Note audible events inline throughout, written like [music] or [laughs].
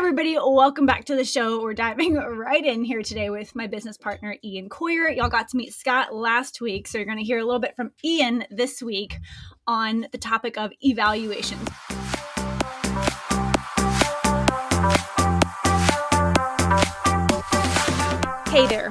everybody, welcome back to the show. We're diving [laughs] right in here today with my business partner, Ian Coyer. Y'all got to meet Scott last week, so you're going to hear a little bit from Ian this week on the topic of evaluations. Hey there,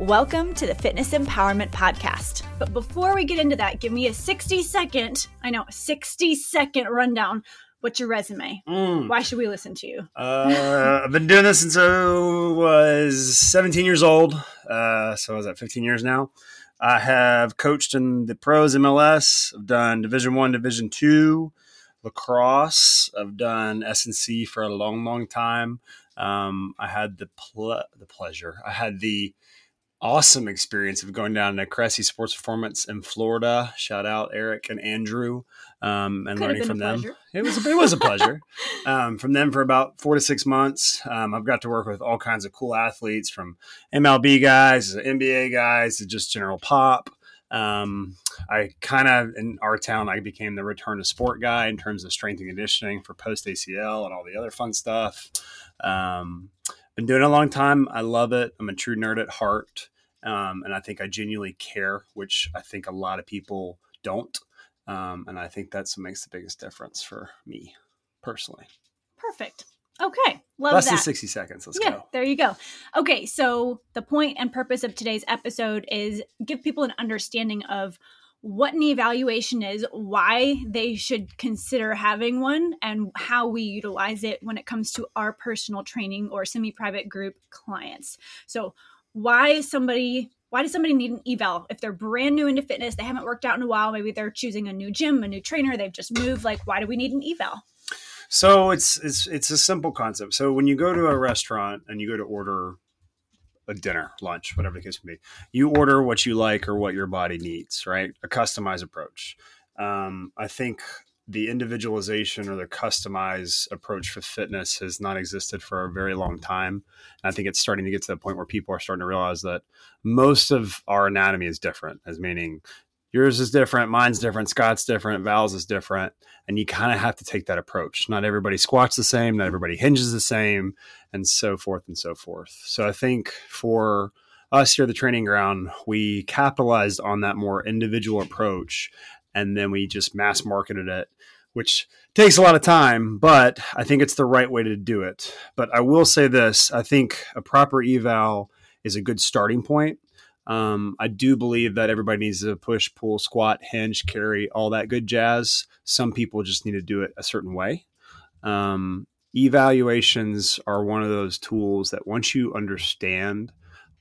Welcome to the Fitness Empowerment Podcast. But before we get into that, give me a 60 second, I know, a 60 second rundown. What's your resume? Mm. Why should we listen to you? uh, I've been doing this since I was 17 years old. Uh, so I was at 15 years now. I have coached in the pros MLS. I've done Division One, Division Two, lacrosse. I've done S&C for a long, long time. Um, I had the ple- the pleasure. I had the awesome experience of going down to Cressey Sports Performance in Florida. Shout out Eric and Andrew, um, and Could learning from them. It was it was a pleasure. [laughs] um, from them for about four to six months. Um, I've got to work with all kinds of cool athletes, from MLB guys, NBA guys, to just general pop. Um, I kind of in our town, I became the return to sport guy in terms of strength and conditioning for post ACL and all the other fun stuff. Um, been doing it a long time. I love it. I'm a true nerd at heart. Um, and I think I genuinely care, which I think a lot of people don't. Um, and I think that's what makes the biggest difference for me personally. Perfect. Okay. Love Less that. than 60 seconds. Let's yeah, go. There you go. Okay. So, the point and purpose of today's episode is give people an understanding of what an evaluation is, why they should consider having one, and how we utilize it when it comes to our personal training or semi private group clients. So, why is somebody why does somebody need an eval if they're brand new into fitness they haven't worked out in a while maybe they're choosing a new gym a new trainer they've just moved like why do we need an eval so it's it's it's a simple concept so when you go to a restaurant and you go to order a dinner, lunch, whatever the case may be. You order what you like or what your body needs, right? A customized approach. Um, I think the individualization or the customized approach for fitness has not existed for a very long time. And I think it's starting to get to the point where people are starting to realize that most of our anatomy is different, as meaning yours is different, mine's different, Scott's different, Val's is different. And you kind of have to take that approach. Not everybody squats the same, not everybody hinges the same, and so forth and so forth. So I think for us here at the training ground, we capitalized on that more individual approach and then we just mass marketed it, which takes a lot of time, but I think it's the right way to do it. But I will say this I think a proper eval is a good starting point um, I do believe that everybody needs to push, pull, squat, hinge, carry, all that good jazz. Some people just need to do it a certain way. Um, evaluations are one of those tools that once you understand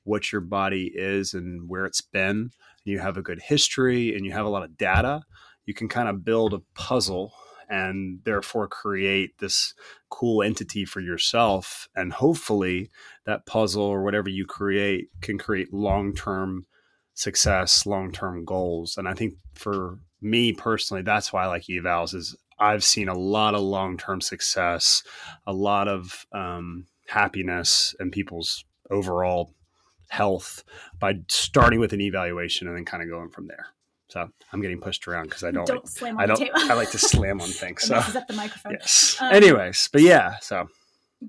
what your body is and where it's been, you have a good history and you have a lot of data, you can kind of build a puzzle and therefore create this cool entity for yourself. And hopefully, that puzzle or whatever you create can create long term success, long term goals. And I think for me personally, that's why I like evals is I've seen a lot of long term success, a lot of um, happiness, and people's overall health by starting with an evaluation and then kind of going from there. So I'm getting pushed around because I don't. Don't like, slam on I don't. the table. I like to slam on [laughs] things. so messes up the microphone. [laughs] Yes. Um, Anyways, but yeah. So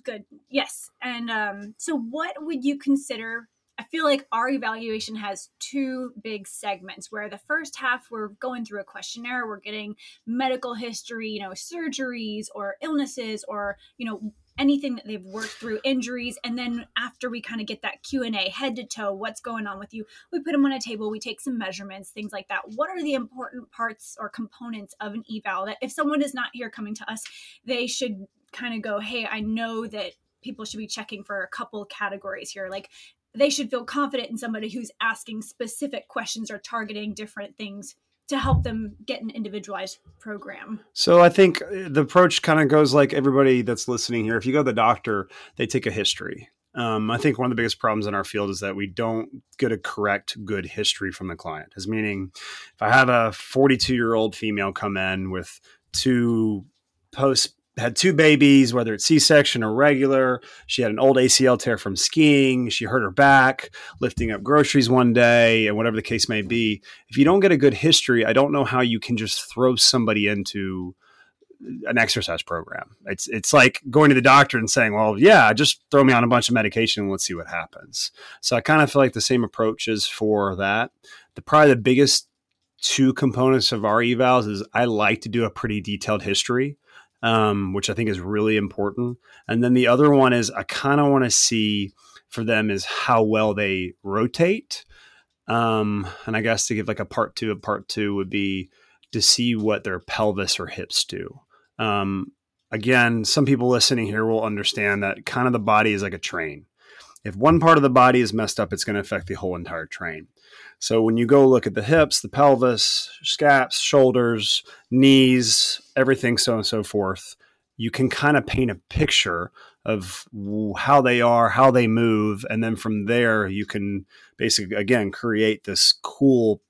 good. Yes. And um, so, what would you consider? I feel like our evaluation has two big segments where the first half we're going through a questionnaire, we're getting medical history, you know, surgeries or illnesses or, you know, anything that they've worked through, injuries, and then after we kind of get that Q and A, head to toe, what's going on with you, we put them on a table, we take some measurements, things like that. What are the important parts or components of an eval that if someone is not here coming to us, they should kind of go, hey, I know that people should be checking for a couple categories here, like they should feel confident in somebody who's asking specific questions or targeting different things to help them get an individualized program. So I think uh, the approach kind of goes like everybody that's listening here. If you go to the doctor, they take a history. Um, I think one of the biggest problems in our field is that we don't get a correct, good history from the client. As meaning, if I have a 42 year old female come in with two post had two babies, whether it's C-section or regular. She had an old ACL tear from skiing. She hurt her back lifting up groceries one day, and whatever the case may be. If you don't get a good history, I don't know how you can just throw somebody into an exercise program. It's it's like going to the doctor and saying, "Well, yeah, just throw me on a bunch of medication and let's see what happens." So I kind of feel like the same approach is for that. The probably the biggest two components of our evals is I like to do a pretty detailed history um, which I think is really important. And then the other one is I kind of want to see for them is how well they rotate. Um, and I guess to give like a part two of part two would be to see what their pelvis or hips do. Um, again, some people listening here will understand that kind of the body is like a train. If one part of the body is messed up, it's going to affect the whole entire train. So when you go look at the hips, the pelvis, scaps, shoulders, knees, everything, so and so forth, you can kind of paint a picture of how they are, how they move, and then from there you can basically again create this cool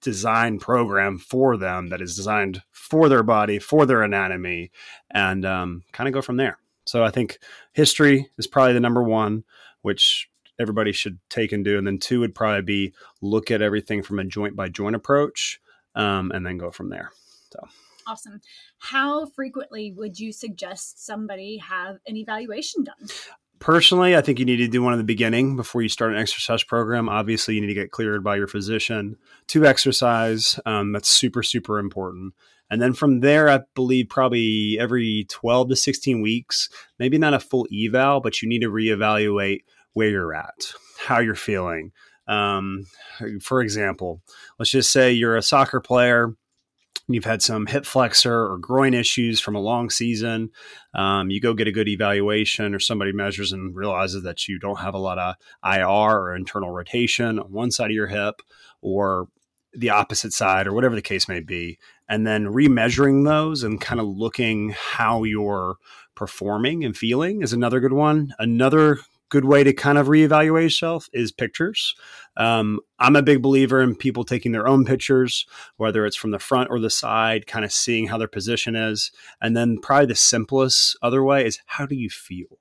design program for them that is designed for their body, for their anatomy, and um, kind of go from there. So I think history is probably the number one, which everybody should take and do. And then two would probably be look at everything from a joint by joint approach um, and then go from there. So awesome. How frequently would you suggest somebody have an evaluation done? Personally, I think you need to do one in the beginning before you start an exercise program. Obviously, you need to get cleared by your physician to exercise. Um, that's super, super important. And then from there, I believe probably every 12 to 16 weeks, maybe not a full eval, but you need to reevaluate where you're at, how you're feeling. Um, for example, let's just say you're a soccer player. You've had some hip flexor or groin issues from a long season. Um, you go get a good evaluation, or somebody measures and realizes that you don't have a lot of IR or internal rotation on one side of your hip, or the opposite side, or whatever the case may be. And then remeasuring those and kind of looking how you're performing and feeling is another good one. Another good way to kind of reevaluate yourself is pictures. Um, I'm a big believer in people taking their own pictures, whether it's from the front or the side, kind of seeing how their position is. And then probably the simplest other way is how do you feel?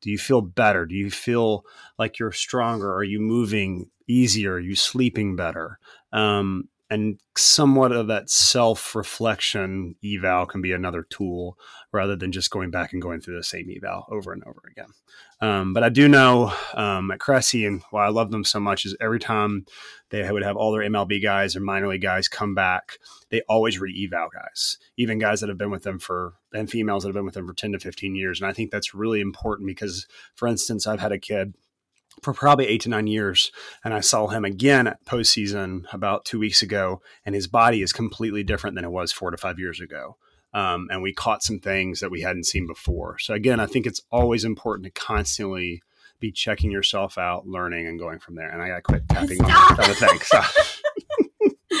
Do you feel better? Do you feel like you're stronger? Are you moving easier? Are you sleeping better? Um, and somewhat of that self reflection eval can be another tool rather than just going back and going through the same eval over and over again. Um, but I do know um, at Cressey, and why I love them so much is every time they would have all their MLB guys or minor league guys come back, they always re eval guys, even guys that have been with them for, and females that have been with them for 10 to 15 years. And I think that's really important because, for instance, I've had a kid for probably eight to nine years. And I saw him again at postseason about two weeks ago, and his body is completely different than it was four to five years ago. Um, and we caught some things that we hadn't seen before. So again, I think it's always important to constantly be checking yourself out, learning, and going from there. And I got to quit tapping Stop. on the thing. So. [laughs] [laughs]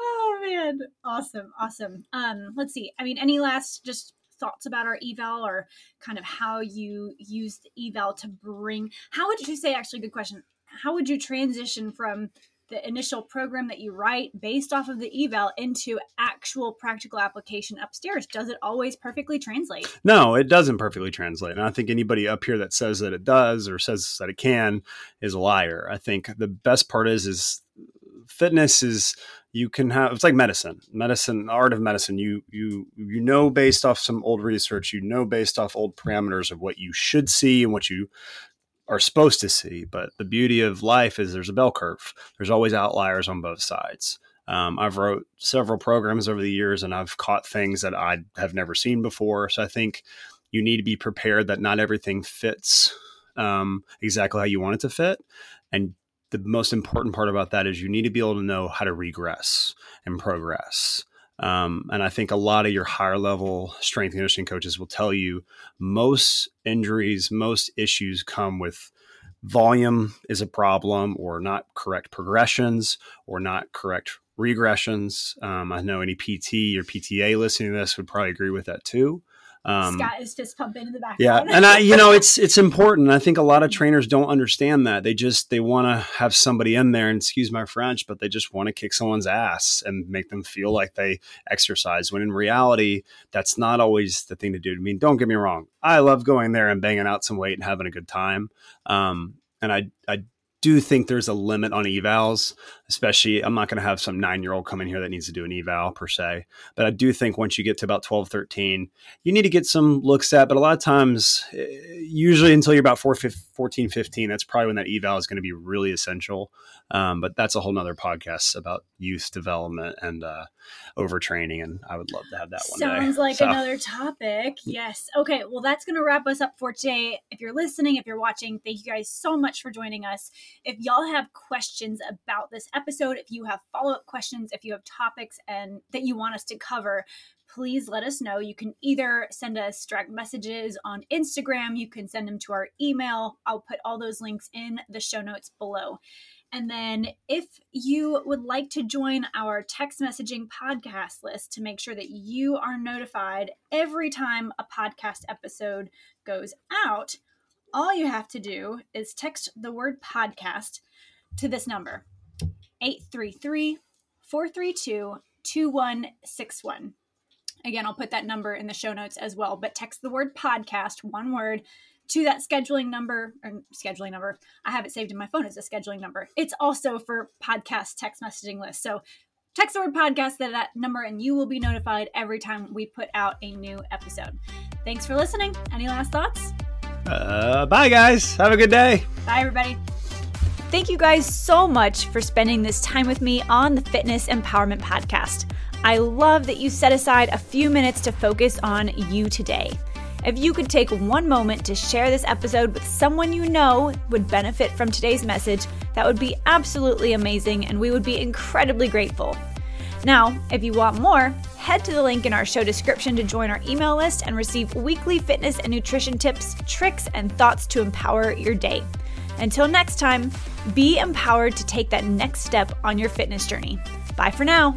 oh man, awesome, awesome. Um, let's see. I mean, any last just thoughts about our eval or kind of how you use the eval to bring how would you say actually good question how would you transition from the initial program that you write based off of the eval into actual practical application upstairs? Does it always perfectly translate? No it doesn't perfectly translate and i think anybody up here that says that it does or says that it can is a liar. I think the best part is is fitness is you can have it's like medicine medicine art of medicine. You you you know based off some old research you know based off old parameters of what you should see and what you are supposed to see but the beauty of life is there's a bell curve. There's always outliers on both sides. Um, i've wrote several programs over the years and i've caught things that i have never seen before. So i think you need to be prepared that not everything fits um, exactly how you want it to fit. And the most important part about that is you need to be able to know how to regress and progress. Um, and I think a lot of your higher level strength and conditioning coaches will tell you most injuries, most issues come with volume is a problem or not correct progressions or not correct regressions. Um, I know any PT or PTA listening to this would probably agree with that too. Um, Scott is fist pumping in the background. Yeah, and I, you know, it's it's important. I think a lot of trainers don't understand that. They just they want to have somebody in there, and excuse my French, but they just want to kick someone's ass and make them feel like they exercise. When in reality, that's not always the thing to do. I mean, don't get me wrong. I love going there and banging out some weight and having a good time. Um, and I I do think there's a limit on evals, especially I'm not going to have some nine year old come in here that needs to do an eval per se. But I do think once you get to about 12, 13, you need to get some looks at. But a lot of times, eh, usually until you're about 14, 15, that's probably when that eval is going to be really essential. Um, but that's a whole nother podcast about youth development and uh, overtraining. And I would love to have that one Sounds like so. another topic. Yes. Okay. Well, that's going to wrap us up for today. If you're listening, if you're watching, thank you guys so much for joining us. If y'all have questions about this episode, if you have follow up questions, if you have topics and that you want us to cover, please let us know. You can either send us direct messages on Instagram, you can send them to our email. I'll put all those links in the show notes below. And then, if you would like to join our text messaging podcast list to make sure that you are notified every time a podcast episode goes out, all you have to do is text the word podcast to this number 833 432 2161. Again, I'll put that number in the show notes as well, but text the word podcast, one word, to that scheduling number or scheduling number. I have it saved in my phone as a scheduling number. It's also for podcast text messaging list. So text the word podcast to that number and you will be notified every time we put out a new episode. Thanks for listening. Any last thoughts? Uh, bye, guys. Have a good day. Bye, everybody. Thank you guys so much for spending this time with me on the Fitness Empowerment Podcast. I love that you set aside a few minutes to focus on you today. If you could take one moment to share this episode with someone you know would benefit from today's message, that would be absolutely amazing and we would be incredibly grateful. Now, if you want more, head to the link in our show description to join our email list and receive weekly fitness and nutrition tips, tricks, and thoughts to empower your day. Until next time, be empowered to take that next step on your fitness journey. Bye for now.